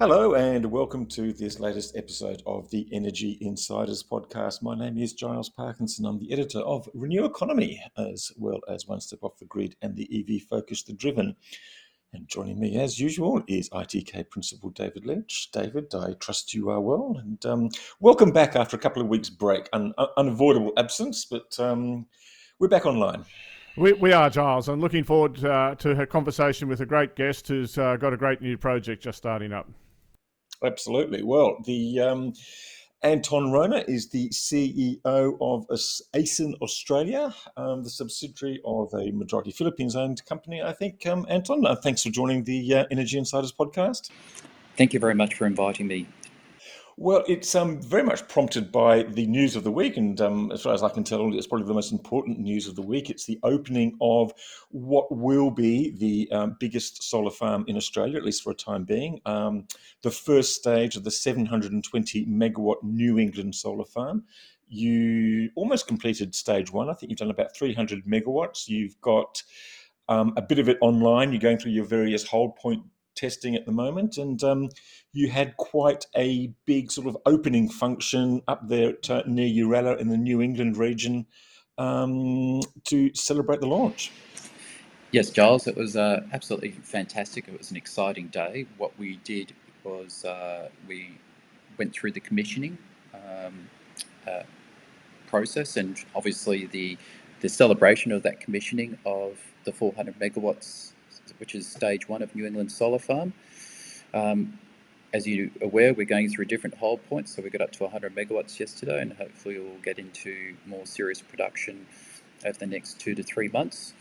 Hello, and welcome to this latest episode of the Energy Insiders podcast. My name is Giles Parkinson. I'm the editor of Renew Economy, as well as One Step Off the Grid and the EV Focus The Driven. And joining me, as usual, is ITK Principal David Leitch. David, I trust you are well, and um, welcome back after a couple of weeks' break. Un- unavoidable absence, but um, we're back online. We, we are, Giles. I'm looking forward uh, to her conversation with a great guest who's uh, got a great new project just starting up. Absolutely. Well, the um, Anton Rohner is the CEO of ACEN Australia, um, the subsidiary of a majority Philippines-owned company. I think, um, Anton. Uh, thanks for joining the uh, Energy Insiders podcast. Thank you very much for inviting me. Well, it's um, very much prompted by the news of the week, and um, as far as I can tell, it's probably the most important news of the week. It's the opening of what will be the um, biggest solar farm in Australia, at least for a time being. Um, the first stage of the 720 megawatt New England solar farm. You almost completed stage one. I think you've done about 300 megawatts. You've got um, a bit of it online. You're going through your various hold point testing at the moment, and um, you had quite a big sort of opening function up there at, uh, near Uralla in the New England region um, to celebrate the launch. Yes, Giles, it was uh, absolutely fantastic. It was an exciting day. What we did was uh, we went through the commissioning um, uh, process, and obviously the the celebration of that commissioning of the 400 megawatts which is stage one of New England Solar Farm. Um, as you're aware, we're going through different hold points, so we got up to 100 megawatts yesterday, and hopefully we'll get into more serious production over the next two to three months.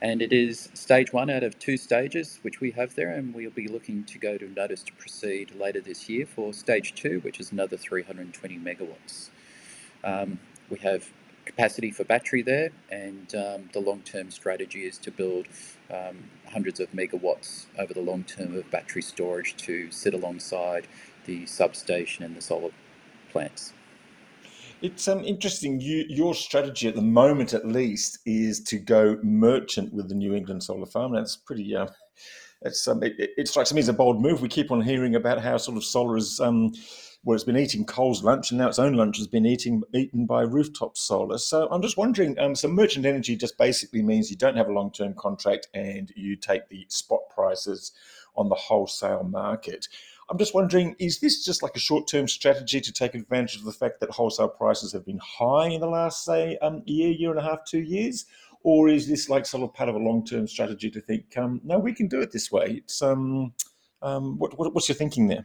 And it is stage one out of two stages which we have there, and we'll be looking to go to notice to proceed later this year for stage two, which is another 320 megawatts. Um, we have capacity for battery there, and um, the long term strategy is to build um, hundreds of megawatts over the long term of battery storage to sit alongside the substation and the solar plants. It's um, interesting. You, your strategy at the moment, at least, is to go merchant with the New England solar farm. That's pretty. Uh, it's um, it, it, strikes me as a bold move. We keep on hearing about how sort of solar is um, well, it's been eating coal's lunch, and now its own lunch has been eating, eaten by rooftop solar. So I'm just wondering. Um, so merchant energy just basically means you don't have a long-term contract and you take the spot prices on the wholesale market. I'm just wondering, is this just like a short-term strategy to take advantage of the fact that wholesale prices have been high in the last, say, um, year, year and a half, two years? Or is this like sort of part of a long-term strategy to think, um, no, we can do it this way? It's um, um, what, what, what's your thinking there?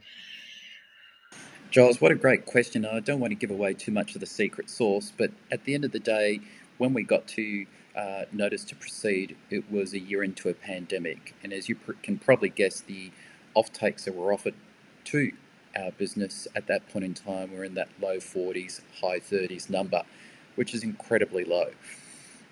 Giles, what a great question. I don't want to give away too much of the secret sauce, but at the end of the day, when we got to uh, notice to proceed, it was a year into a pandemic. And as you pr- can probably guess, the offtakes that were offered to our business at that point in time were in that low 40s, high 30s number, which is incredibly low.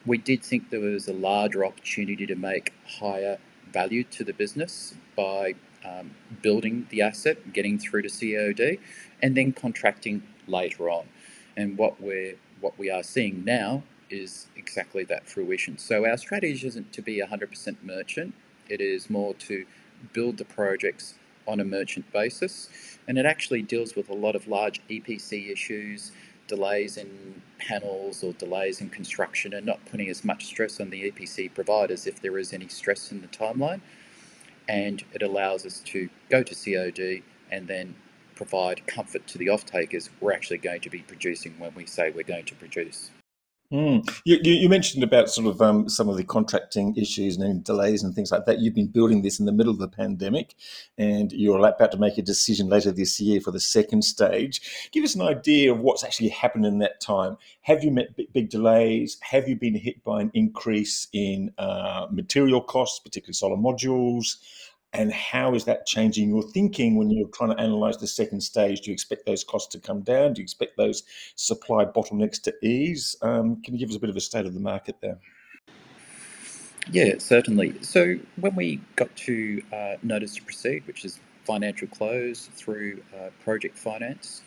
We did think there was a larger opportunity to make higher value to the business by um, building the asset, getting through to COD, and then contracting later on. And what we're what we are seeing now is exactly that fruition. So our strategy isn't to be 100% merchant. It is more to build the projects on a merchant basis, and it actually deals with a lot of large EPC issues, delays in panels or delays in construction, and not putting as much stress on the EPC providers if there is any stress in the timeline and it allows us to go to COD and then provide comfort to the off takers we're actually going to be producing when we say we're going to produce. Mm. You, you, mentioned about sort of um, some of the contracting issues and delays and things like that. You've been building this in the middle of the pandemic, and you're about to make a decision later this year for the second stage. Give us an idea of what's actually happened in that time. Have you met big delays? Have you been hit by an increase in uh, material costs, particularly solar modules? And how is that changing your thinking when you're trying to analyze the second stage? Do you expect those costs to come down? Do you expect those supply bottlenecks to ease? Um, can you give us a bit of a state of the market there? Yeah, certainly. So when we got to uh, notice to proceed, which is financial close through uh, project finance,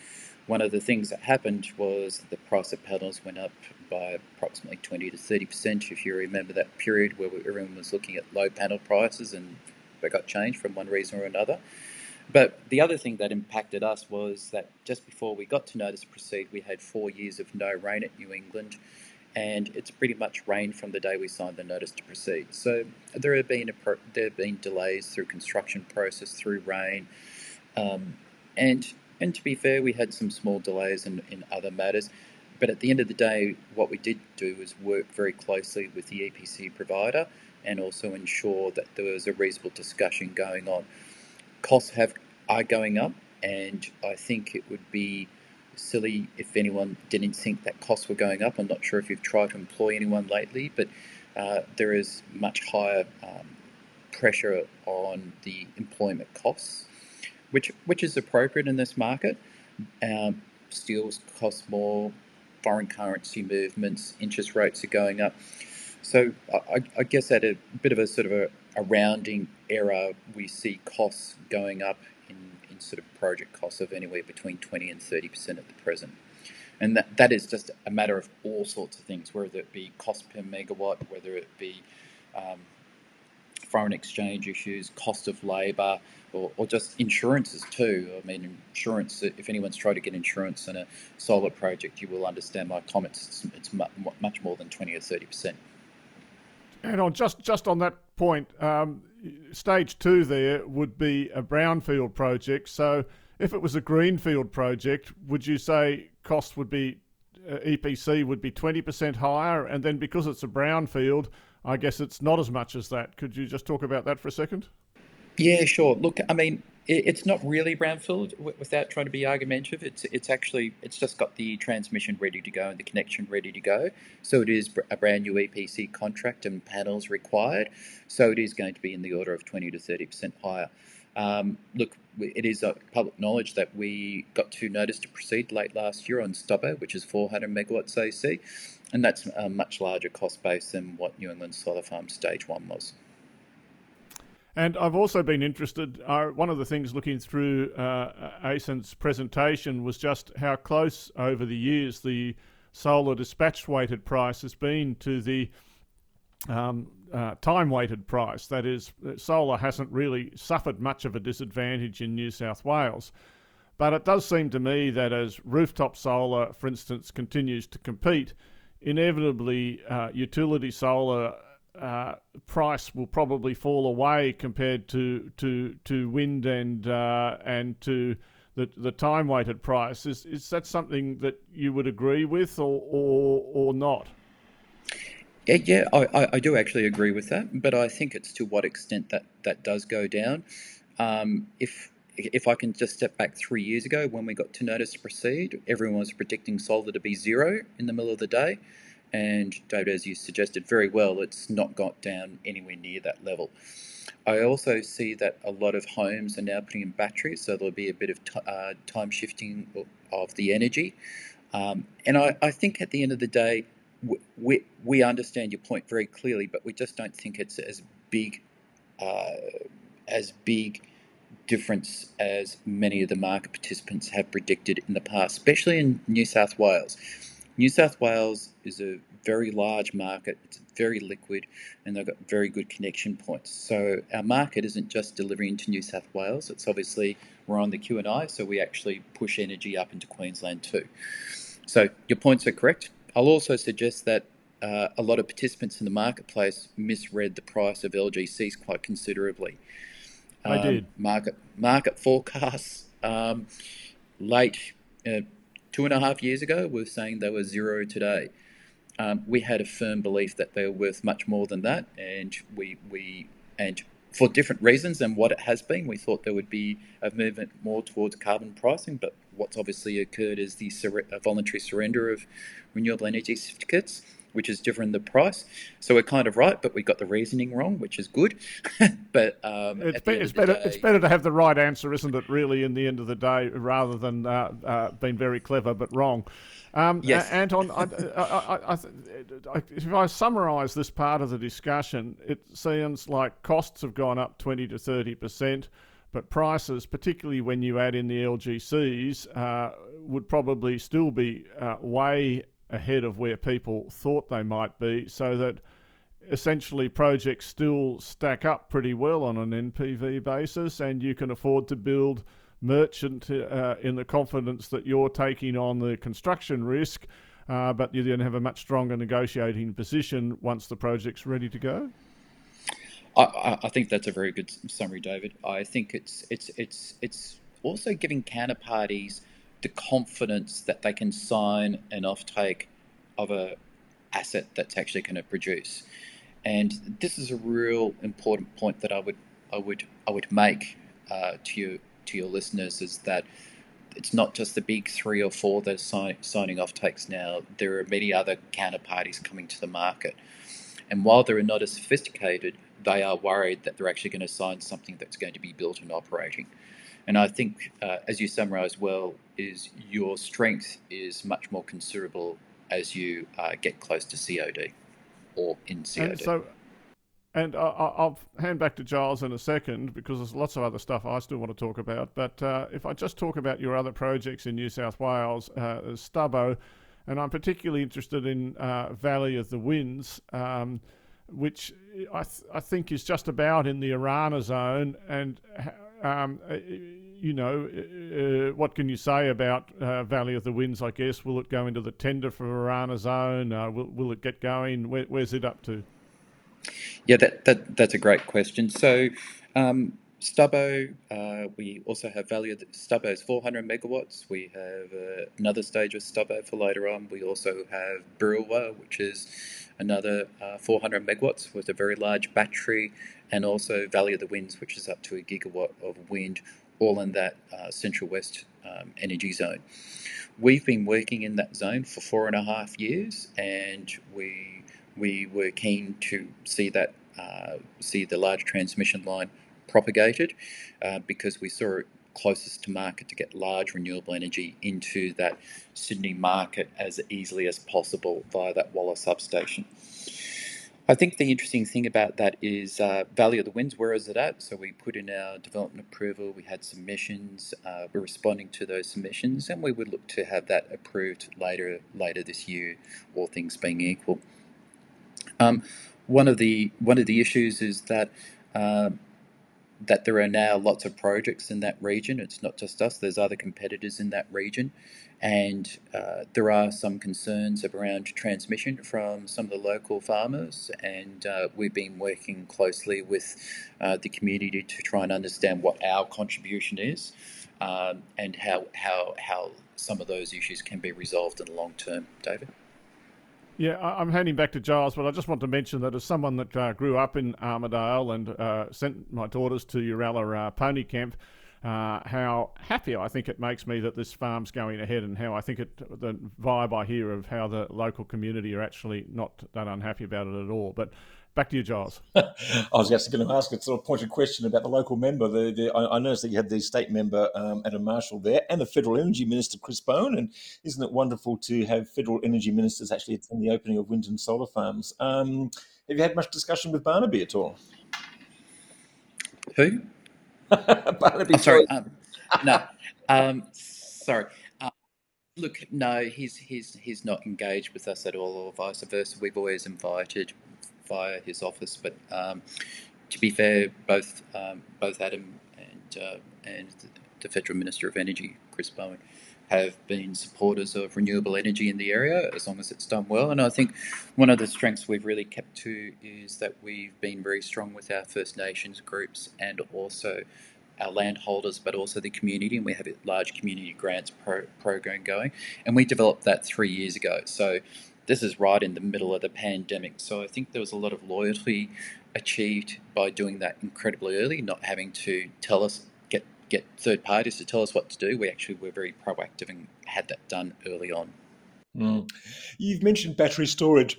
one of the things that happened was the price of panels went up by approximately 20 to 30%. If you remember that period where everyone was looking at low panel prices and they got changed from one reason or another. But the other thing that impacted us was that just before we got to notice proceed, we had four years of no rain at New England, and it's pretty much rained from the day we signed the notice to proceed. So there have been pro- there have been delays through construction process, through rain, um, and and to be fair, we had some small delays in, in other matters. But at the end of the day, what we did do was work very closely with the EPC provider and also ensure that there was a reasonable discussion going on. Costs have are going up, and I think it would be silly if anyone didn't think that costs were going up. I'm not sure if you've tried to employ anyone lately, but uh, there is much higher um, pressure on the employment costs, which which is appropriate in this market. Um, steels cost more, foreign currency movements, interest rates are going up. So I, I, guess at a bit of a sort of a, a rounding error, we see costs going up in, in sort of project costs of anywhere between 20 and 30% at the present. And that, that is just a matter of all sorts of things, whether it be cost per megawatt, whether it be um, foreign exchange issues, cost of labour, or, or, just insurances too. I mean, insurance, if anyone's tried to get insurance in a solar project, you will understand my comments. It's, it's much more than 20 or 30%. And on just just on that point, um, stage two there would be a brownfield project. So if it was a greenfield project, would you say cost would be uh, EPC would be twenty percent higher, and then because it's a brownfield, I guess it's not as much as that. Could you just talk about that for a second? Yeah, sure. Look, I mean, it's not really brownfield without trying to be argumentative. It's it's actually it's just got the transmission ready to go and the connection ready to go. So it is a brand new EPC contract and panels required. So it is going to be in the order of twenty to thirty percent higher. Um, look, it is public knowledge that we got to notice to proceed late last year on Stubbo, which is 400 megawatts AC, and that's a much larger cost base than what New England Solar Farm Stage 1 was. And I've also been interested. Uh, one of the things looking through uh, ACEN's presentation was just how close over the years the solar dispatch weighted price has been to the um, uh, time weighted price. That is, solar hasn't really suffered much of a disadvantage in New South Wales. But it does seem to me that as rooftop solar, for instance, continues to compete, inevitably uh, utility solar uh, price will probably fall away compared to to to wind and uh, and to the the time weighted price. Is is that something that you would agree with or or, or not? Yeah, yeah, I, I do actually agree with that, but I think it's to what extent that that does go down. Um, if if I can just step back three years ago when we got to notice to proceed, everyone was predicting solar to be zero in the middle of the day. And David, as you suggested very well, it's not got down anywhere near that level. I also see that a lot of homes are now putting in batteries, so there'll be a bit of t- uh, time shifting of the energy. Um, and I, I, think at the end of the day, we, we, understand your point very clearly, but we just don't think it's as big uh, as big difference as many of the market participants have predicted in the past, especially in New South Wales. New South Wales is a very large market, it's very liquid, and they've got very good connection points. So our market isn't just delivering to New South Wales, it's obviously we're on the QNI, so we actually push energy up into Queensland too. So your points are correct. I'll also suggest that uh, a lot of participants in the marketplace misread the price of LGCs quite considerably. Um, I did. Market market forecasts um, late uh, two and a half years ago we were saying they were zero today. Um, we had a firm belief that they were worth much more than that, and we we and for different reasons than what it has been, we thought there would be a movement more towards carbon pricing. But what's obviously occurred is the sur- voluntary surrender of renewable energy certificates. Which has driven the price. So we're kind of right, but we got the reasoning wrong, which is good. but um, it's, be, it's better. Day, it's better to have the right answer, isn't it? Really, in the end of the day, rather than uh, uh, being very clever but wrong. Um, yes. Anton, I, I, I, if I summarise this part of the discussion, it seems like costs have gone up 20 to 30 percent, but prices, particularly when you add in the LGCs, uh, would probably still be uh, way ahead of where people thought they might be, so that essentially projects still stack up pretty well on an NPV basis, and you can afford to build merchant uh, in the confidence that you're taking on the construction risk, uh, but you then have a much stronger negotiating position once the project's ready to go? I, I think that's a very good summary, David. I think it's it's it's it's also giving counterparties the confidence that they can sign an offtake of a asset that's actually going to produce. And this is a real important point that I would I would I would make uh, to you to your listeners is that it's not just the big three or four that are sign, signing off takes now. There are many other counterparties coming to the market. And while they're not as sophisticated, they are worried that they're actually going to sign something that's going to be built and operating. And I think, uh, as you summarise well, is your strength is much more considerable as you uh, get close to COD or in COD. And so, and I'll hand back to Giles in a second because there's lots of other stuff I still want to talk about. But uh, if I just talk about your other projects in New South Wales, uh, Stubbo, and I'm particularly interested in uh, Valley of the Winds, um, which I, th- I think is just about in the Orana zone. And, um, uh, you know, uh, what can you say about uh, Valley of the Winds, I guess? Will it go into the tender for Orana zone? will, will it get going? Where, where's it up to? Yeah, that, that that's a great question. So, um, Stubbo, uh, we also have value. Stubbo is 400 megawatts. We have uh, another stage of Stubbo for later on. We also have Birriwa, which is another uh, 400 megawatts with a very large battery, and also Valley of the Winds, which is up to a gigawatt of wind, all in that uh, Central West um, energy zone. We've been working in that zone for four and a half years, and we we were keen to see that uh, see the large transmission line propagated uh, because we saw it closest to market to get large renewable energy into that Sydney market as easily as possible via that Wollar substation. I think the interesting thing about that is uh, Valley of the Winds, where is it at? So we put in our development approval, we had submissions, uh, we're responding to those submissions, and we would look to have that approved later later this year, all things being equal. Um, one of the one of the issues is that uh, that there are now lots of projects in that region. It's not just us. There's other competitors in that region, and uh, there are some concerns around transmission from some of the local farmers. And uh, we've been working closely with uh, the community to try and understand what our contribution is, um, and how how how some of those issues can be resolved in the long term. David. Yeah, I'm handing back to Giles, but I just want to mention that as someone that uh, grew up in Armidale and uh, sent my daughters to Uralla uh, Pony Camp, uh, how happy I think it makes me that this farm's going ahead, and how I think it the vibe I hear of how the local community are actually not that unhappy about it at all. But Back to you, Giles. I was just going to ask a sort of pointed question about the local member. The, the, I, I, noticed that you had the state member um, Adam Marshall there and the federal energy minister Chris Bowen. And isn't it wonderful to have federal energy ministers actually attend the opening of wind and solar farms? Um, have you had much discussion with Barnaby at all? Who? Barnaby. I'm sorry. Um, no. Um, sorry. Uh, look, no, he's he's he's not engaged with us at all, or vice versa. We've always invited via his office. But um, to be fair, both um, both Adam and uh, and the Federal Minister of Energy, Chris Bowen, have been supporters of renewable energy in the area as long as it's done well. And I think one of the strengths we've really kept to is that we've been very strong with our First Nations groups and also our landholders, but also the community. And we have a large community grants pro- program going. And we developed that three years ago. So this is right in the middle of the pandemic. So I think there was a lot of loyalty achieved by doing that incredibly early, not having to tell us, get, get third parties to tell us what to do. We actually were very proactive and had that done early on. Mm. You've mentioned battery storage.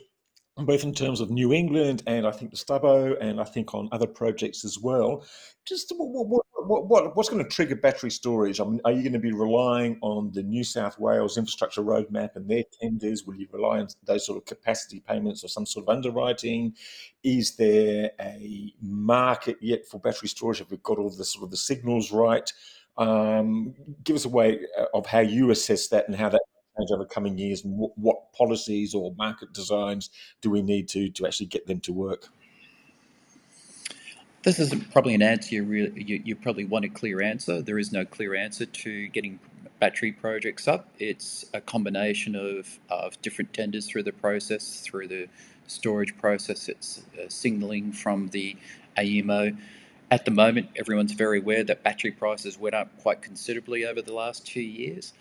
Both in terms of New England and I think the Stubbo, and I think on other projects as well. Just what, what, what, what what's going to trigger battery storage? I mean, are you going to be relying on the New South Wales infrastructure roadmap and their tenders? Will you rely on those sort of capacity payments or some sort of underwriting? Is there a market yet for battery storage? Have we got all the sort of the signals right? Um, give us a way uh, of how you assess that and how that change over coming years, and what, what policies or market designs do we need to to actually get them to work? This is probably an answer you, really, you, you probably want a clear answer. There is no clear answer to getting battery projects up. It's a combination of, of different tenders through the process, through the storage process. It's uh, signaling from the AEMO. At the moment, everyone's very aware that battery prices went up quite considerably over the last two years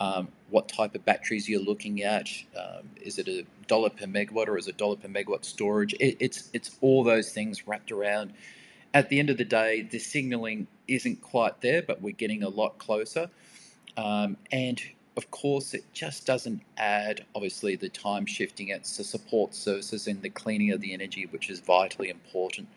um, what type of batteries you're looking at. Um, is it a dollar per megawatt or is it dollar per megawatt storage? It, it's it's all those things wrapped around. At the end of the day, the signaling isn't quite there, but we're getting a lot closer. Um, and of course, it just doesn't add, obviously, the time shifting. It's the support services and the cleaning of the energy, which is vitally important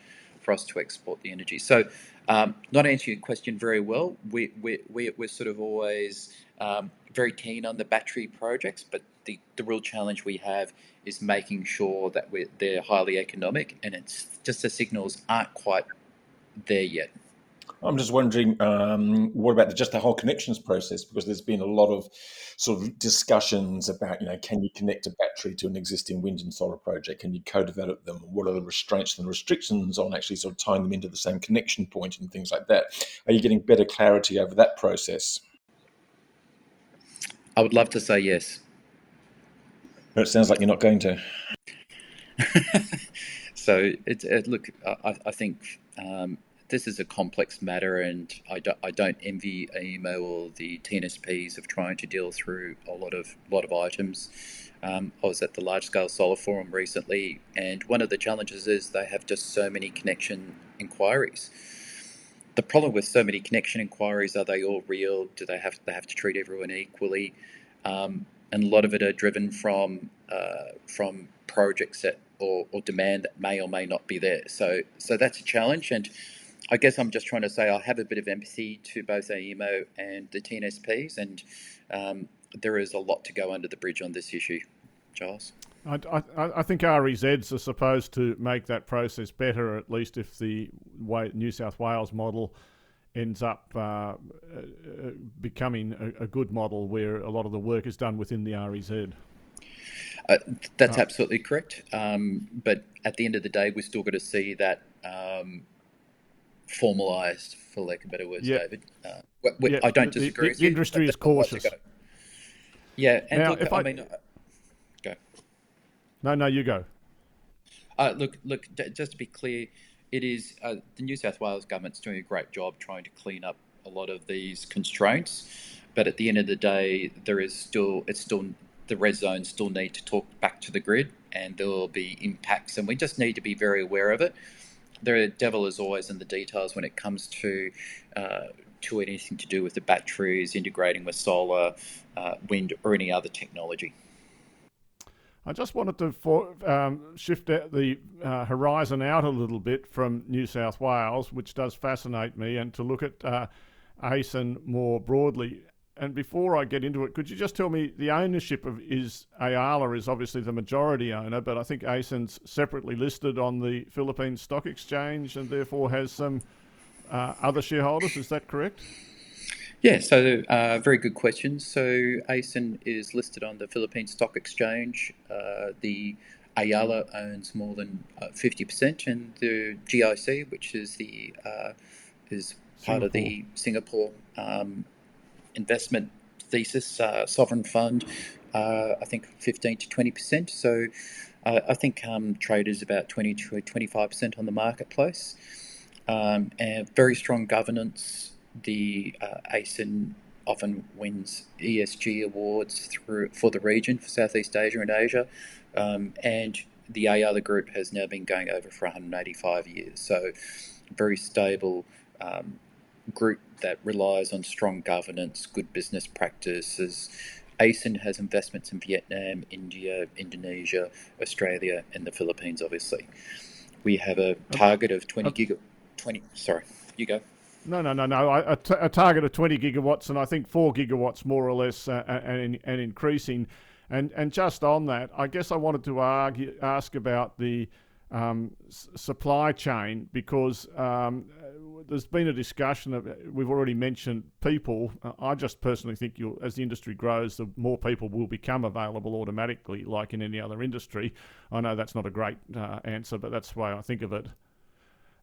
for us to export the energy. So, um, not answering your question very well, we, we, we, we're sort of always um, very keen on the battery projects, but the, the real challenge we have is making sure that we're, they're highly economic, and it's just the signals aren't quite there yet. I'm just wondering, um, what about just the whole connections process? Because there's been a lot of sort of discussions about, you know, can you connect a battery to an existing wind and solar project? Can you co-develop them? What are the restraints and restrictions on actually sort of tying them into the same connection point and things like that? Are you getting better clarity over that process? I would love to say yes. But it sounds like you're not going to. so it's it, look, I, I think um, this is a complex matter, and I don't, I don't envy AEMO or the TNSPs of trying to deal through a lot of lot of items. Um, I was at the large scale solar forum recently, and one of the challenges is they have just so many connection inquiries the problem with so many connection inquiries are they all real? Do they have they have to treat everyone equally? Um, and a lot of it are driven from uh, from projects that or, or demand that may or may not be there. So so that's a challenge. And I guess I'm just trying to say I have a bit of empathy to both AEMO and the TNSPs, and um, there is a lot to go under the bridge on this issue, Giles. I, I, I, think REZs are supposed to make that process better, at least if the way New South Wales model ends up uh, uh, becoming a, a, good model where a lot of the work is done within the REZ. Uh, that's absolutely correct. Um, but at the end of the day, we're still going to see that um, formalised, for lack of better words, yeah. David. Uh, we, yeah, I don't disagree. The, the, the industry is cautious. Yeah, and now, look, I, I mean no, no, you go. Uh, look, look. D- just to be clear, it is uh, the New South Wales government's doing a great job trying to clean up a lot of these constraints. But at the end of the day, there is still it's still the red zones still need to talk back to the grid, and there will be impacts, and we just need to be very aware of it. The devil is always in the details when it comes to uh, to anything to do with the batteries, integrating with solar, uh, wind, or any other technology. I just wanted to for, um, shift the uh, horizon out a little bit from New South Wales, which does fascinate me, and to look at uh, ACEN more broadly. And before I get into it, could you just tell me the ownership of is Ayala is obviously the majority owner, but I think ACEN's separately listed on the Philippine Stock Exchange and therefore has some uh, other shareholders. Is that correct? Yeah, so uh, very good question. So ACEN is listed on the Philippine Stock Exchange. Uh, the Ayala owns more than uh, fifty percent, and the GIC, which is the uh, is part Singapore. of the Singapore um, investment thesis uh, sovereign fund, uh, I think fifteen to twenty percent. So I think um, traders about twenty to twenty five percent on the marketplace, um, and very strong governance the uh, ACEN often wins ESG awards through for the region for Southeast Asia and Asia, um, and the Ayala Group has now been going over for 185 years. So, very stable um, group that relies on strong governance, good business practices, ACEN has investments in Vietnam, India, Indonesia, Australia, and the Philippines. Obviously, we have a target of 20 giga. 20. Sorry, you go. No, no, no, no. A, target of 20 gigawatts, and I think four gigawatts more or less, uh, and, and increasing. And and just on that, I guess I wanted to argue, ask about the um, s- supply chain because um, there's been a discussion of we've already mentioned people. I just personally think you as the industry grows, the more people will become available automatically, like in any other industry. I know that's not a great uh, answer, but that's the way I think of it.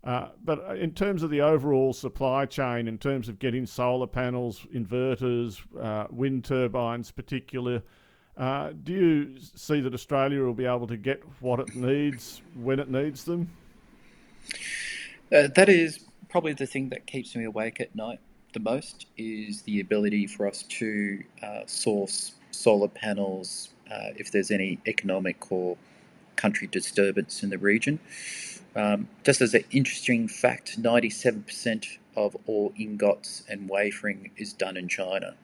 Uh, but in terms of the overall supply chain, in terms of getting solar panels, inverters, uh, wind turbines, particular, uh, do you see that Australia will be able to get what it needs when it needs them? Uh, that is probably the thing that keeps me awake at night the most is the ability for us to uh, source solar panels uh, if there's any economic or country disturbance in the region. Um, just as an interesting fact, 97% of all ingots and wafering is done in China.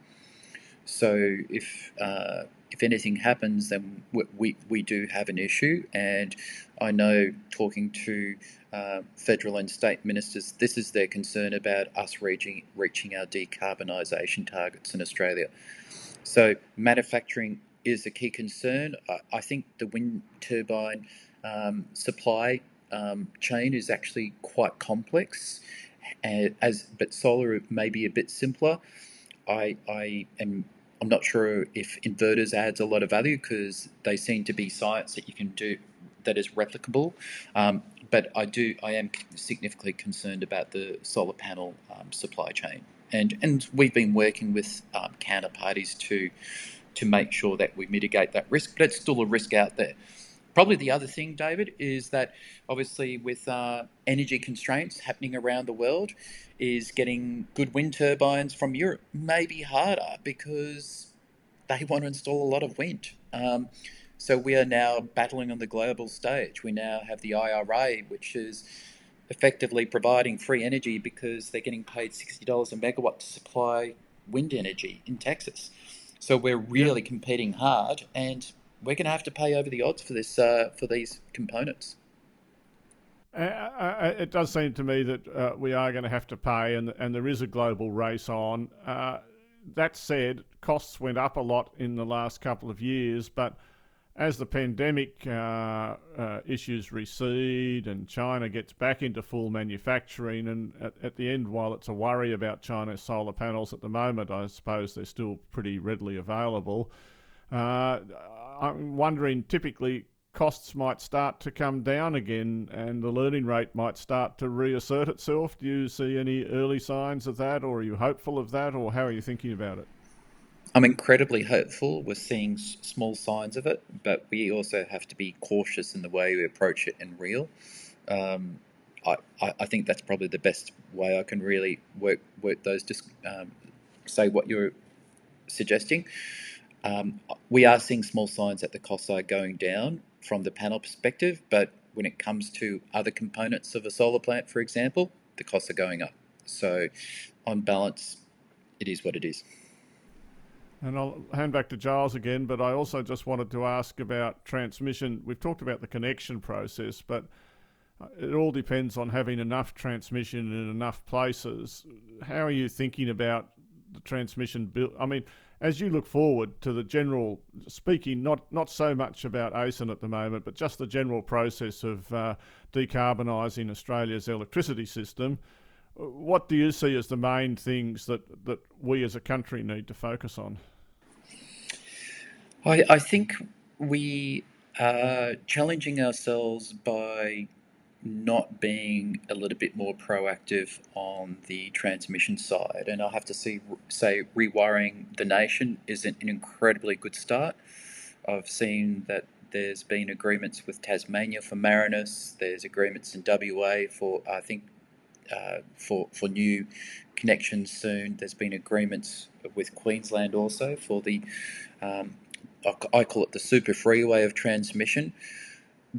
So if uh, if anything happens, then we, we, do have an issue. And I know talking to uh, federal and state ministers, this is their concern about us reaching reaching our decarbonisation targets in Australia. So manufacturing is a key concern. I, I think the wind turbine um, supply um, chain is actually quite complex, as but solar may be a bit simpler. I, I am I'm not sure if inverters adds a lot of value because they seem to be science that you can do that is replicable. Um, but I do I am significantly concerned about the solar panel um, supply chain, and and we've been working with um, counterparties to to make sure that we mitigate that risk. But it's still a risk out there. Probably the other thing, David, is that obviously with uh, energy constraints happening around the world, is getting good wind turbines from Europe may be harder because they want to install a lot of wind. Um, so we are now battling on the global stage. We now have the IRA, which is effectively providing free energy because they're getting paid $60 a megawatt to supply wind energy in Texas. So we're really competing hard, and we're going to have to pay over the odds for this uh, for these components. Uh, uh, it does seem to me that uh, we are going to have to pay, and and there is a global race on. Uh, that said, costs went up a lot in the last couple of years, but as the pandemic uh, uh, issues recede and China gets back into full manufacturing, and at, at, the end, while it's a worry about China's solar panels at the moment, I suppose they're still pretty readily available. I'm wondering, typically, costs might start to come down again and the learning rate might start to reassert itself. Do you see any early signs of that, or are you hopeful of that, or how are you thinking about it? I'm incredibly hopeful. We're seeing small signs of it, but we also have to be cautious in the way we approach it and real. Um, I, I, think that's probably the best way I can really work work those. Just um, say what you're suggesting. Um, we are seeing small signs that the costs are going down from the panel perspective, but when it comes to other components of a solar plant, for example, the costs are going up. So, on balance, it is what it is. And I'll hand back to Giles again, but I also just wanted to ask about transmission. We've talked about the connection process, but uh, it all depends on having enough transmission in enough places. How are you thinking about the transmission bill? I mean, as you look forward to the general, speaking not, not so much about ACEN at the moment, but just the general process of uh, decarbonising Australia's electricity system, what do you see as the main things that, that we as a country need to focus on? I, I think we are challenging ourselves by not being a little bit more proactive on the transmission side. And I have to see, say, rewiring the nation is an, incredibly good start. I've seen that there's been agreements with Tasmania for Marinus. There's agreements in WA for I think uh, for for new connections soon. There's been agreements with Queensland also for the um, I call it the super freeway of transmission.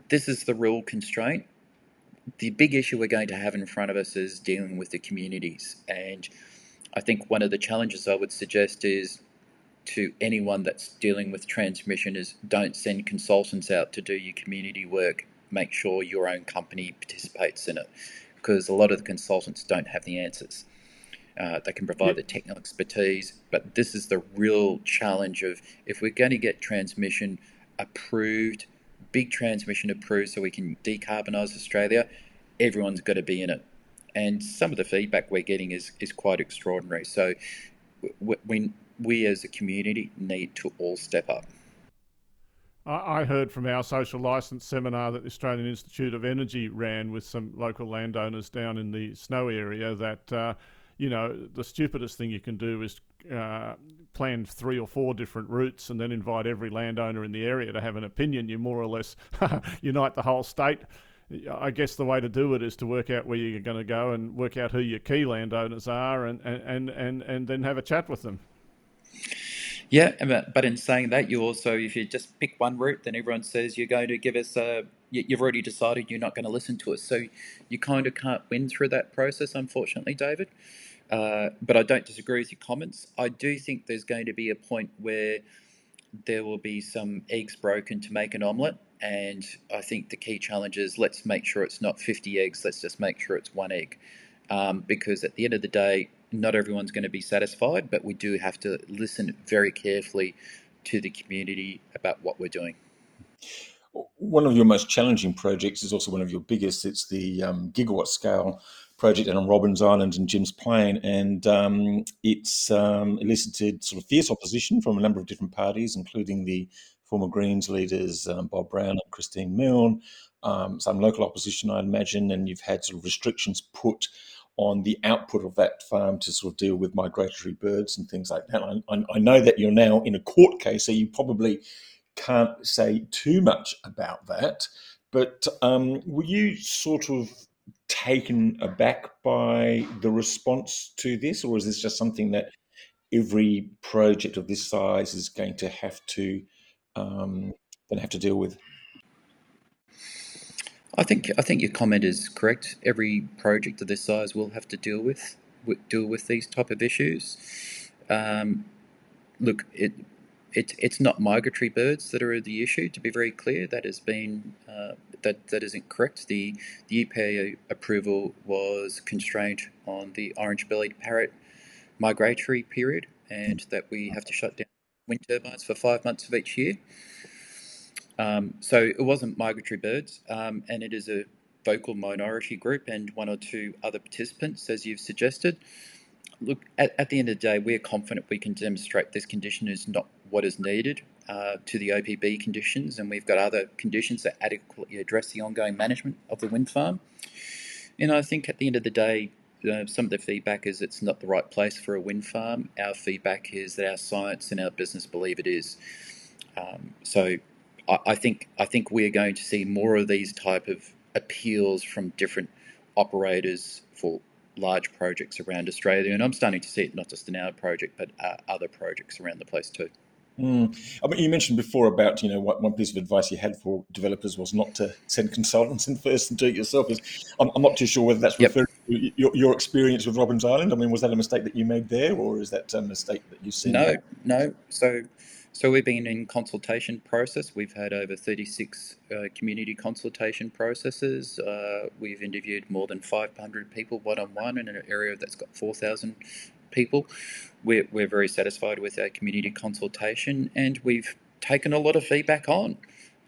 This is the real constraint the big issue we're going to have in front of us is dealing with the communities. And I think one of the challenges I would suggest is to anyone that's dealing with transmission is don't send consultants out to do your community work. Make sure your own company participates in it because a lot of the consultants don't have the answers. Uh, they can provide yep. the technical expertise, but this is the real challenge of if we're going to get transmission approved, big transmission approved, so we can decarbonise Australia, everyone's got to be in it. And some of the feedback we're getting is is quite extraordinary. So we we as a community need to all step up. I heard from our social license seminar that the Australian Institute of Energy ran with some local landowners down in the snow area that, uh, you know, the stupidest thing you can do is uh, plan three or four different routes and then invite every landowner in the area to have an opinion. You more or less unite the whole state. I guess the way to do it is to work out where you're going to go and work out who your key landowners are and, and, and, and then have a chat with them. Yeah, but in saying that, you also, if you just pick one route, then everyone says you're going to give us a, you've already decided you're not going to listen to us. So you kind of can't win through that process, unfortunately, David. Uh, but I don't disagree with your comments. I do think there's going to be a point where there will be some eggs broken to make an omelette. And I think the key challenge is let's make sure it's not 50 eggs, let's just make sure it's one egg. Um, because at the end of the day, not everyone's going to be satisfied, but we do have to listen very carefully to the community about what we're doing. One of your most challenging projects is also one of your biggest. It's the um, gigawatt scale project on Robbins Island and Jim's Plain, and um, it's um, elicited sort of fierce opposition from a number of different parties, including the former Greens leaders um, Bob Brown and Christine Milne, um, some local opposition, I imagine, and you've had sort of restrictions put on the output of that farm to sort of deal with migratory birds and things like that. I, I know that you're now in a court case, so you probably can't say too much about that. But um, were you sort of taken aback by the response to this, or is this just something that every project of this size is going to have to um, going to have to deal with? I think I think your comment is correct. Every project of this size will have to deal with, deal with these type of issues. Um, look, it, it it's not migratory birds that are the issue. To be very clear, that has been uh, that that isn't correct. The the EPA approval was constrained on the orange-bellied parrot migratory period, and that we have to shut down wind turbines for five months of each year. Um, so it wasn't migratory birds, um, and it is a vocal minority group and one or two other participants, as you've suggested. Look, at, at the end of the day, we're confident we can demonstrate this condition is not what is needed uh, to the OBP conditions, and we've got other conditions that adequately address the ongoing management of the wind farm. And I think at the end of the day, uh, some of the feedback is it's not the right place for a wind farm. Our feedback is that our science and our business believe it is. Um, so I, I think I think we're going to see more of these type of appeals from different operators for large projects around Australia, and I'm starting to see it not just in our project, but uh, other projects around the place too. Mm. I mean, you mentioned before about you know what one piece of advice you had for developers was not to send consultants in first and do it yourself. Is I'm, I'm not too sure whether that's yep. referring to your, your, experience with Robbins Island. I mean, was that a mistake that you made there, or is that a mistake that you've seen? No, there? no. So so we've been in consultation process. We've had over 36 uh, community consultation processes. Uh, we've interviewed more than 500 people one-on-one in an area that's got 4,000 people. We're, we're very satisfied with our community consultation and we've taken a lot of feedback on.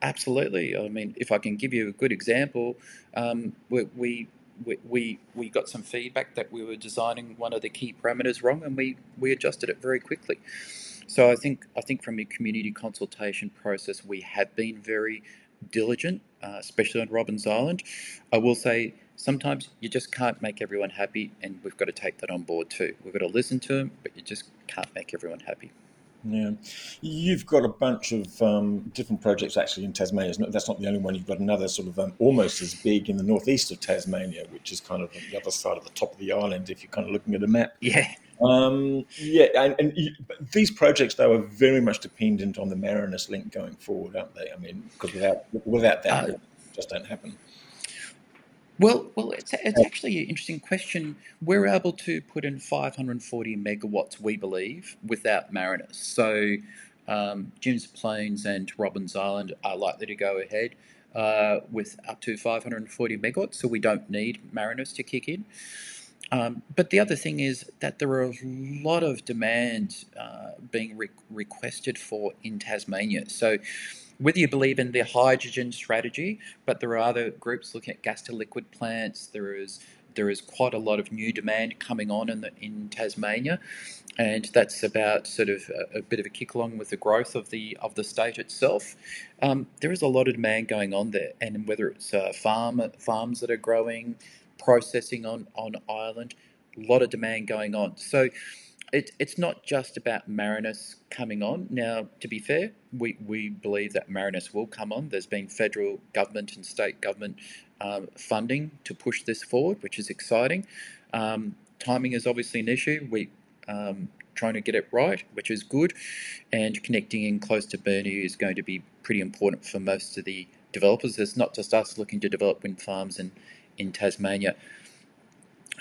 Absolutely. I mean, if I can give you a good example, um, we, we we, we, got some feedback that we were designing one of the key parameters wrong and we, we adjusted it very quickly. So I think I think from a community consultation process, we have been very diligent, uh, especially on Robbins Island. I will say sometimes you just can't make everyone happy, and we've got to take that on board too. We've got to listen to them, but you just can't make everyone happy. Yeah, you've got a bunch of um, different projects actually in Tasmania. That's not the only one. You've got another sort of um, almost as big in the northeast of Tasmania, which is kind of the other side of the top of the island if you're kind of looking at a map. Yeah. Um, yeah, and, and you, these projects though are very much dependent on the Marinus link going forward, aren't they? I mean, because without without that, uh, it just don't happen. Well, well, it's, it's actually an interesting question. We're able to put in 540 megawatts, we believe, without Marinus. So um, Jims Plains and Robbins Island are likely to go ahead uh, with up to 540 megawatts, so we don't need Marinus to kick in. Um, but the other thing is that there are a lot of demand uh, being re- requested for in Tasmania. So whether you believe in the hydrogen strategy, but there are other groups looking at gas to liquid plants. There is there is quite a lot of new demand coming on in the, in Tasmania, and that's about sort of a, a, bit of a kick along with the growth of the of the state itself. Um, there is a lot of demand going on there, and whether it's uh, farm farms that are growing, processing on on island, a lot of demand going on. So it, it's not just about Marinus coming on. Now, to be fair, we, we believe that Marinus will come on. There's been federal government and state government um, funding to push this forward, which is exciting. Um, timing is obviously an issue. We um, trying to get it right, which is good, and connecting in close to Burnie is going to be pretty important for most of the developers. It's not just us looking to develop wind farms in in Tasmania.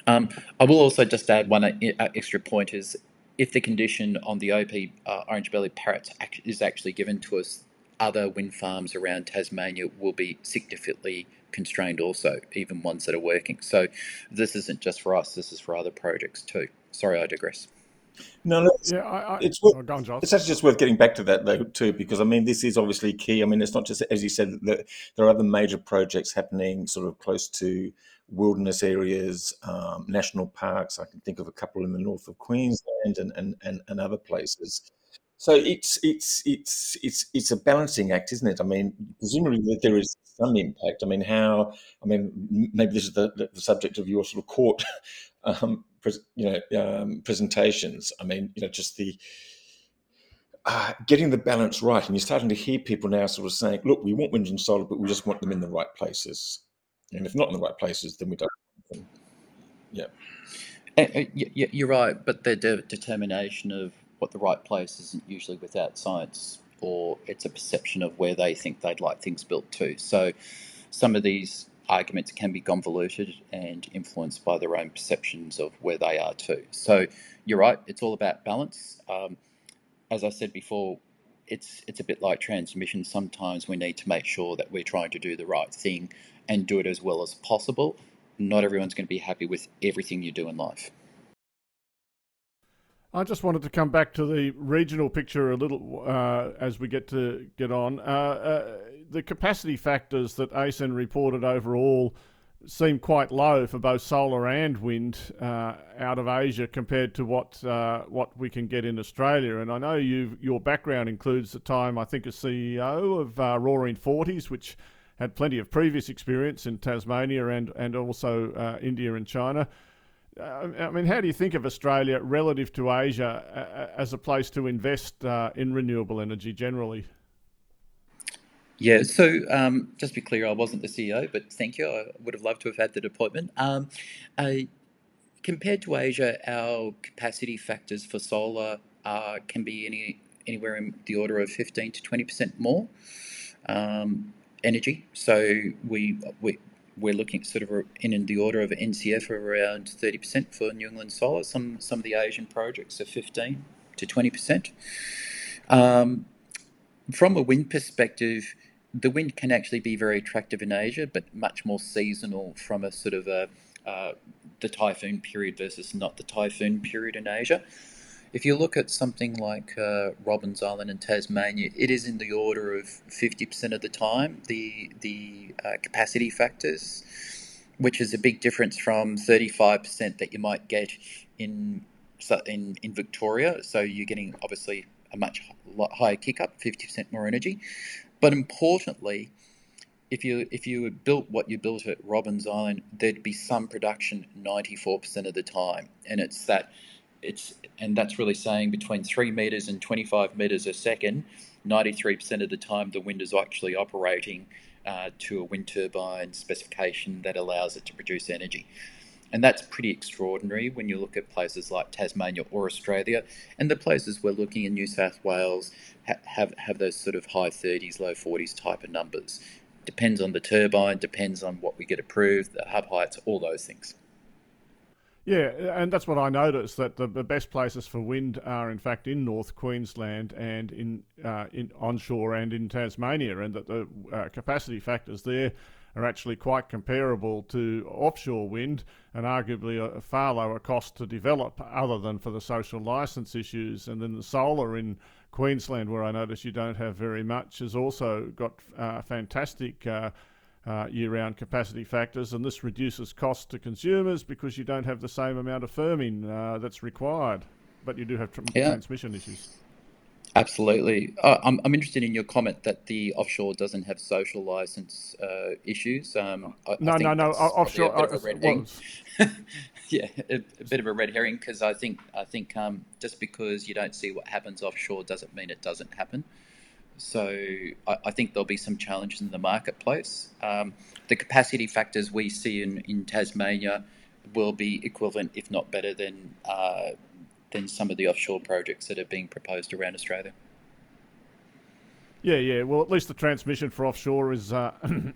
Um, I will also just add one uh, extra point is if the condition on the OBP uh, orange belly parrots is actually given to us, other wind farms around Tasmania will be significantly constrained also, even ones that are working. So this isn't just for us, this is for other projects too. Sorry, I digress. No, no, it's, yeah, I, I, it's, worth, oh, on, it's actually just worth getting back to that though too, because I mean this is obviously key. I mean it's not just as you said that there are other major projects happening sort of close to wilderness areas, um, national parks. I can think of a couple in the north of Queensland and and, and, and other places. So it's it's it's it's it's a balancing act, isn't it? I mean, presumably that there is some impact. I mean, how? I mean, maybe this is the, the subject of your sort of court, um, you know, um, presentations. I mean, you know, just the uh, getting the balance right, and you're starting to hear people now sort of saying, "Look, we want wind and solar, but we just want them in the right places." And if not in the right places, then we don't. Yeah. Uh, you're right, but the de- determination of what the right place isn't usually without science, or it's a perception of where they think they'd like things built to. So some of these arguments can be convoluted and influenced by their own perceptions of where they are too. So you're right, it's all about balance. Um, as I said before, it's it's a bit like transmission. Sometimes we need to make sure that we're trying to do the right thing and do it as well as possible. Not everyone's going to be happy with everything you do in life. I just wanted to come back to the regional picture a little uh, as we get to get on. Uh, uh, the capacity factors that ACEN reported overall seem quite low for both solar and wind uh, out of Asia compared to what uh, what we can get in Australia. And I know you your background includes the time I think as CEO of uh, Roaring Forties, which had plenty of previous experience in Tasmania and and also uh, India and China. Uh, I mean, how do you think of Australia relative to Asia uh, as a place to invest in renewable energy generally? Yeah, so um, just to be clear, I wasn't the CEO, but thank you. I would have loved to have had that appointment. Um, uh, compared to Asia, our capacity factors for solar uh, can be any anywhere in the order of 15 to 20% more um, energy. So we, we, we're looking sort of in, in the order of NCF around 30% for New England solar. Some, some of the Asian projects are 15 to 20%. Um, from a wind perspective, the wind can actually be very attractive in Asia, but much more seasonal from a sort of a uh, the typhoon period versus not the typhoon period in Asia. If you look at something like uh, Robbins Island in Tasmania, it is in the order of 50% of the time the the uh, capacity factors, which is a big difference from 35% that you might get in in in Victoria. So you're getting obviously a much higher kick up, 50% more energy. But importantly, if you if you built what you built at Robbins Island, there'd be some production 94% of the time, and it's that it's and that's really saying between three meters and 25 meters a second, 93% of the time the wind is actually operating uh, to a wind turbine specification that allows it to produce energy. And that's pretty extraordinary when you look at places like Tasmania or Australia. And the places we're looking in New South Wales ha- have, have those sort of high 30s, low 40s type of numbers. Depends on the turbine, depends on what we get approved, the hub heights, all those things. Yeah, and that's what I noticed that the, the best places for wind are in fact in North Queensland and in uh, in onshore and in Tasmania, and that the uh, capacity factors there are actually quite comparable to offshore wind and arguably a far lower cost to develop, other than for the social license issues. And then the solar in Queensland, where I notice you don't have very much, has also got uh, fantastic uh, uh, year-round capacity factors, and this reduces costs to consumers because you don't have the same amount of firming uh, that's required, but you do have tr- yeah. transmission issues. Absolutely. Uh, I'm, I'm interested in your comment that the offshore doesn't have social license uh, issues. Um, I, no, I no, no, Offshore. A well, yeah, a, a, bit of a red herring because I think I think um, just because you don't see what happens offshore doesn't mean it doesn't happen. So I, I, think there'll be some challenges in the marketplace. Um, the capacity factors we see in, in Tasmania will be equivalent, if not better, than uh, than some of the offshore projects that are being proposed around Australia. Yeah, yeah. Well, at least the transmission for offshore is uh,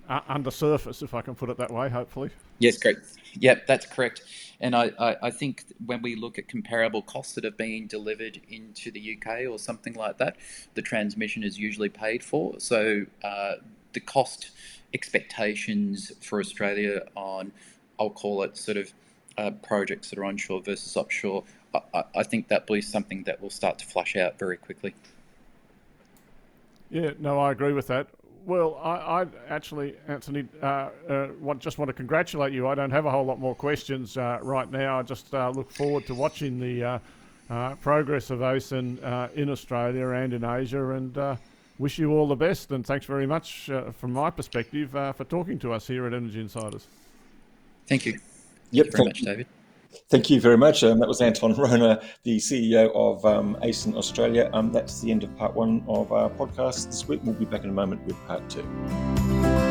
under surface, if I can put it that way. Hopefully. Yes, great. Yep, that's correct. And I, I, I, think when we look at comparable costs that are being delivered into the UK or something like that, the transmission is usually paid for. So uh, the cost expectations for Australia on, I'll call it sort of uh, projects that are onshore versus offshore, I, I think that will be something that will start to flush out very quickly. Yeah, no, I agree with that. Well, I, I actually, Anthony, uh, uh, want, just want to congratulate you. I don't have a whole lot more questions uh, right now. I just uh, look forward to watching the uh, uh, progress of ACEN in Australia and in Asia and wish you all the best. And thanks very much from my perspective for talking to us here at Energy Insiders. Thank you. Yep. Thank you very much, David. Thank you very much. Um, that was Anton Rohner, the CEO of um, ACEN Australia. Um, that's the end of part one of our podcast this week. We'll be back in a moment with part two.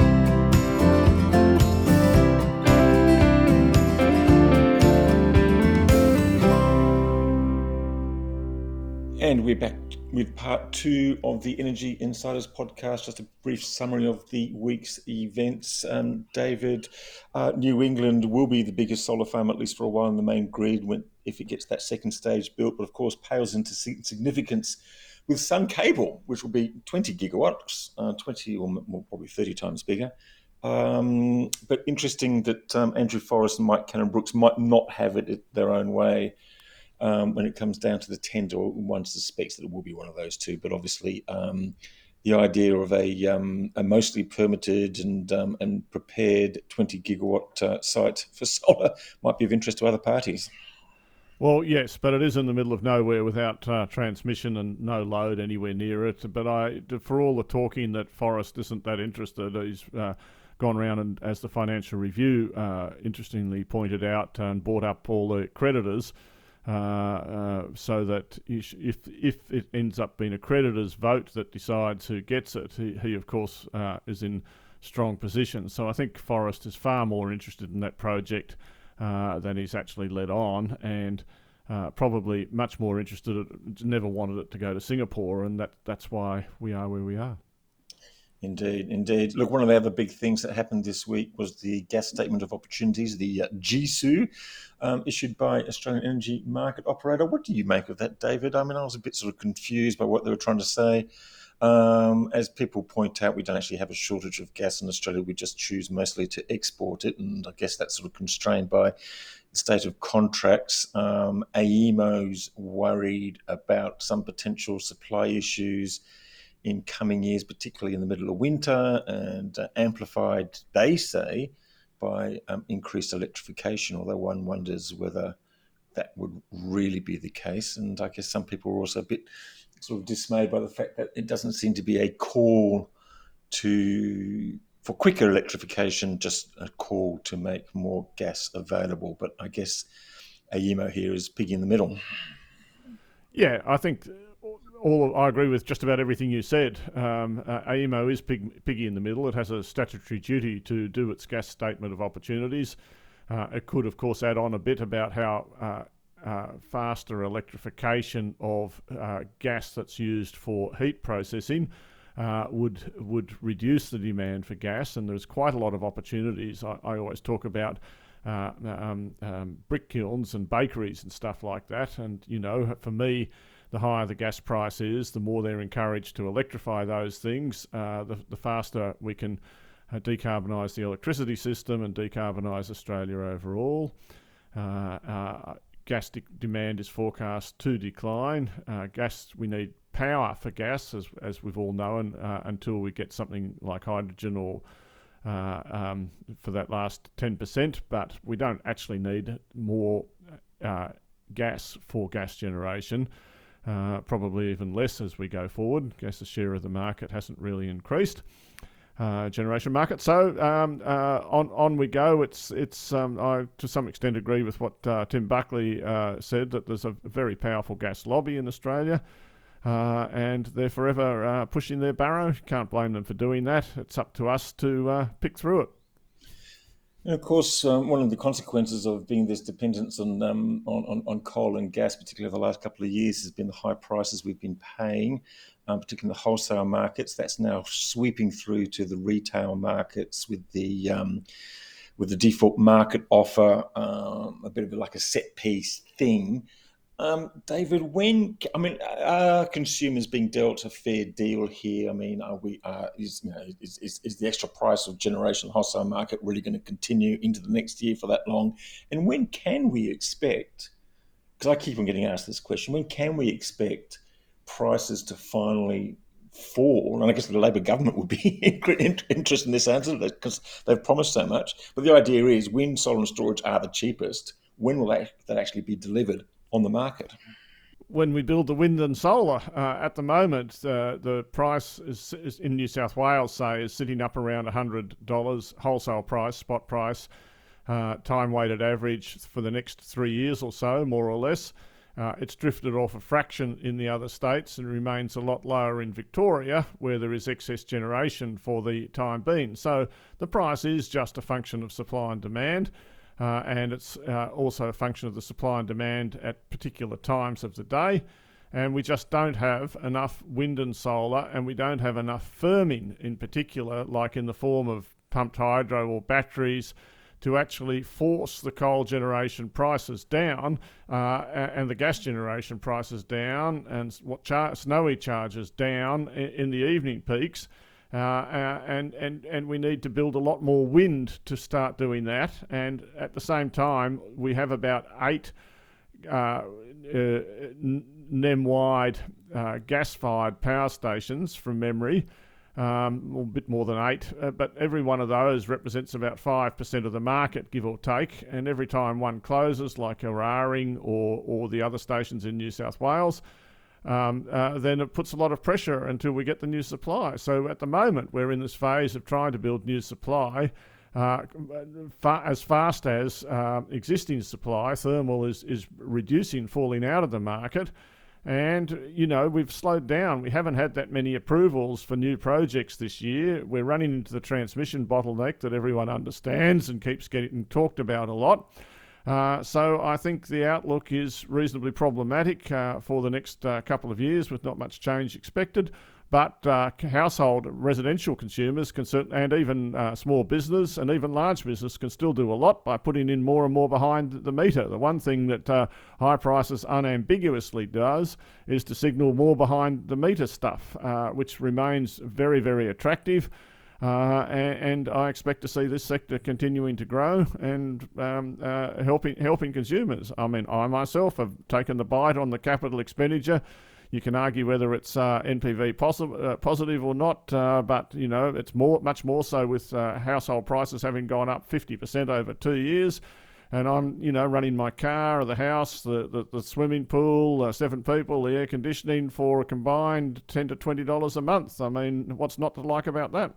And we're back with part two of the Energy Insiders podcast. Just a brief summary of the week's events. Um, David, uh, New England will be the biggest solar farm, at least for a while, in the main grid when, if it gets that second stage built, but of course pales into significance with Sun Cable, which will be 20 gigawatts, uh, 20 or more, probably 30 times bigger. Um, but interesting that um, Andrew Forrest and Mike Cannon Brookes might not have it their own way um, when it comes down to the tender, one suspects that it will be one of those two. But obviously, um, the idea of a, um, a mostly permitted and um, and prepared 20 gigawatt uh, site for solar might be of interest to other parties. Well, yes, but it is in the middle of nowhere without uh, transmission and no load anywhere near it. But I, for all the talking that Forrest isn't that interested, he's uh, gone around and, as the Financial Review uh, interestingly pointed out, and brought up all the creditors uh, uh, so that if if it ends up being a creditor's vote that decides who gets it, he, he of course uh, is in strong position. So I think Forrest is far more interested in that project uh, than he's actually led on, and uh, probably much more interested. Never wanted it to go to Singapore, and that that's why we are where we are. Indeed, indeed. Look, one of the other big things that happened this week was the gas statement of opportunities, the uh, GSOO, um, issued by Australian Energy Market Operator. What do you make of that, David? I mean, I was a bit sort of confused by what they were trying to say. Um, as people point out, we don't actually have a shortage of gas in Australia. We just choose mostly to export it, and I guess that's sort of constrained by the state of contracts. Um, AEMO's worried about some potential supply issues in coming years, particularly in the middle of winter, and uh, amplified, they say, by um, increased electrification, although one wonders whether that would really be the case. And I guess some people are also a bit sort of dismayed by the fact that it doesn't seem to be a call to for quicker electrification, just a call to make more gas available. But I guess AEMO here is piggy in the middle. Yeah, I think all I agree with just about everything you said. Um, uh, AEMO is pig, piggy in the middle. It has a statutory duty to do its gas statement of opportunities. Uh, it could, of course, add on a bit about how uh, uh faster electrification of uh, gas that's used for heat processing uh, would would reduce the demand for gas, and there's quite a lot of opportunities. I, I always talk about um, um, brick kilns and bakeries and stuff like that. And you know, for me, the higher the gas price is, the more they're encouraged to electrify those things. Uh, the, the faster we can uh, decarbonise the electricity system and decarbonise Australia overall. Uh, uh, gas de- demand is forecast to decline. Uh, gas, we need power for gas, as, as we've all known, uh, until we get something like hydrogen or um, for that last 10%, but we don't actually need more gas for gas generation. Uh, probably even less as we go forward. Gas's share of the market hasn't really increased. Uh, generation market. So um, uh, on on we go. It's it's um, I to some extent agree with what uh, Tim Buckley uh, said that there's a very powerful gas lobby in Australia. Uh, and they're forever uh, pushing their barrow. Can't blame them for doing that. It's up to us to pick through it. And of course, um, one of the consequences of being this dependence on, um, on, on, coal and gas, particularly over the last couple of years, has been the high prices we've been paying, um, particularly in the wholesale markets. That's now sweeping through to the retail markets with the um, with the default market offer, um, a bit of like a set piece thing. Um, David, when I mean, are consumers being dealt a fair deal here? I mean, are we? Uh, is, you know, is, is, is the extra price of generation wholesale market really going to continue into the next year for that long? And when can we expect? Because I keep on getting asked this question: When can we expect prices to finally fall? And I guess the Labor government would be interested in this answer because they've promised so much. But the idea is, when solar and storage are the cheapest, when will that, that actually be delivered? On the market. When we build the wind and solar, uh, at the moment, uh, the price is, is, in New South Wales, say, is sitting up around $100 wholesale price, spot price, uh, time weighted average for the next three years or so, more or less. Uh, it's drifted off a fraction in the other states and remains a lot lower in Victoria, where there is excess generation for the time being. So the price is just a function of supply and demand uh, and it's uh, also a function of the supply and demand at particular times of the day. And we just don't have enough wind and solar, and we don't have enough firming in particular, like in the form of pumped hydro or batteries, to actually force the coal generation prices down uh, and the gas generation prices down and what char- snowy charges down in, in the evening peaks uh, uh, and, and, and we need to build a lot more wind to start doing that. And at the same time, we have about eight uh, uh NEM wide uh, gas fired power stations from memory. Um, a bit more than eight, but every one of those represents about 5% of the market, give or take. And every time one closes, like Eraring or, or the other stations in New South Wales, um, uh, then it puts a lot of pressure until we get the new supply. So at the moment, we're in this phase of trying to build new supply. Uh, as fast as uh, existing supply, thermal is, is reducing, falling out of the market. And, you know, we've slowed down. We haven't had that many approvals for new projects this year. We're running into the transmission bottleneck that everyone understands and keeps getting talked about a lot. Uh, so I think the outlook is reasonably problematic uh, for the next uh, couple of years with not much change expected. But uh, household residential consumers can certain, and even uh, small business and even large business can still do a lot by putting in more and more behind the meter. The one thing that high prices unambiguously does is to signal more behind the meter stuff, which remains very, very attractive. Uh, and, and, I expect to see this sector continuing to grow and um, uh, helping helping consumers. I mean, I myself have taken the bite on the capital expenditure. You can argue whether it's uh, NPV uh, positive or not, uh, but you know it's more much more so with uh, household prices having gone up 50% over two years. And I'm, you know, running my car the house, the, the, the swimming pool, seven people, the air conditioning for a combined ten to twenty dollars a month. I mean, what's not to like about that?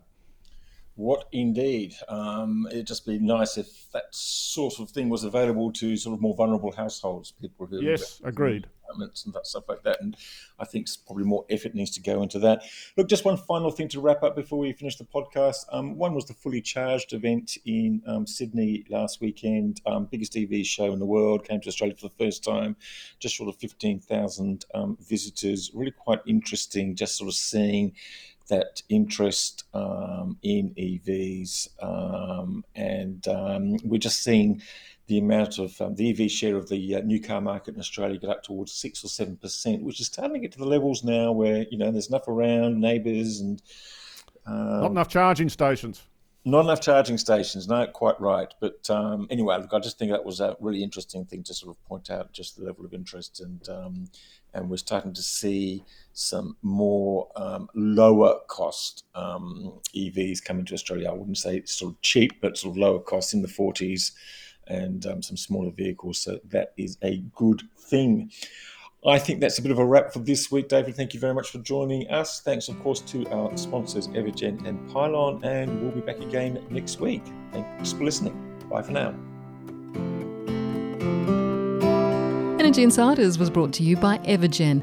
What indeed? Um, it'd just be nice if that sort of thing was available to sort of more vulnerable households, people who yes, agreed, and that stuff like that. And I think probably more effort needs to go into that. Look, just one final thing to wrap up before we finish the podcast. Um, one was the fully charged event in um, Sydney last weekend, um, biggest EV show in the world, came to Australia for the first time, just short of fifteen thousand um, visitors. Really quite interesting, just sort of seeing that interest um, in EVs, um, and um, we're just seeing the amount of um, the EV share of the uh, new car market in Australia get up towards six or seven percent, which is starting to get to the levels now where you know there's enough around, neighbours, and not enough charging stations. Not enough charging stations, no, quite right. But um, anyway, look, I just think that was a really interesting thing to sort of point out, just the level of interest, and um, and we're starting to see some more um, lower cost um, EVs coming to Australia. I wouldn't say sort of cheap, but sort of lower cost in the 40s, and um, some smaller vehicles. So that is a good thing. I think that's a bit of a wrap for this week, David. Thank you very much for joining us. Thanks, of course, to our sponsors, Evergen and Pylon, and we'll be back again next week. Thanks for listening. Bye for now. Energy Insiders was brought to you by Evergen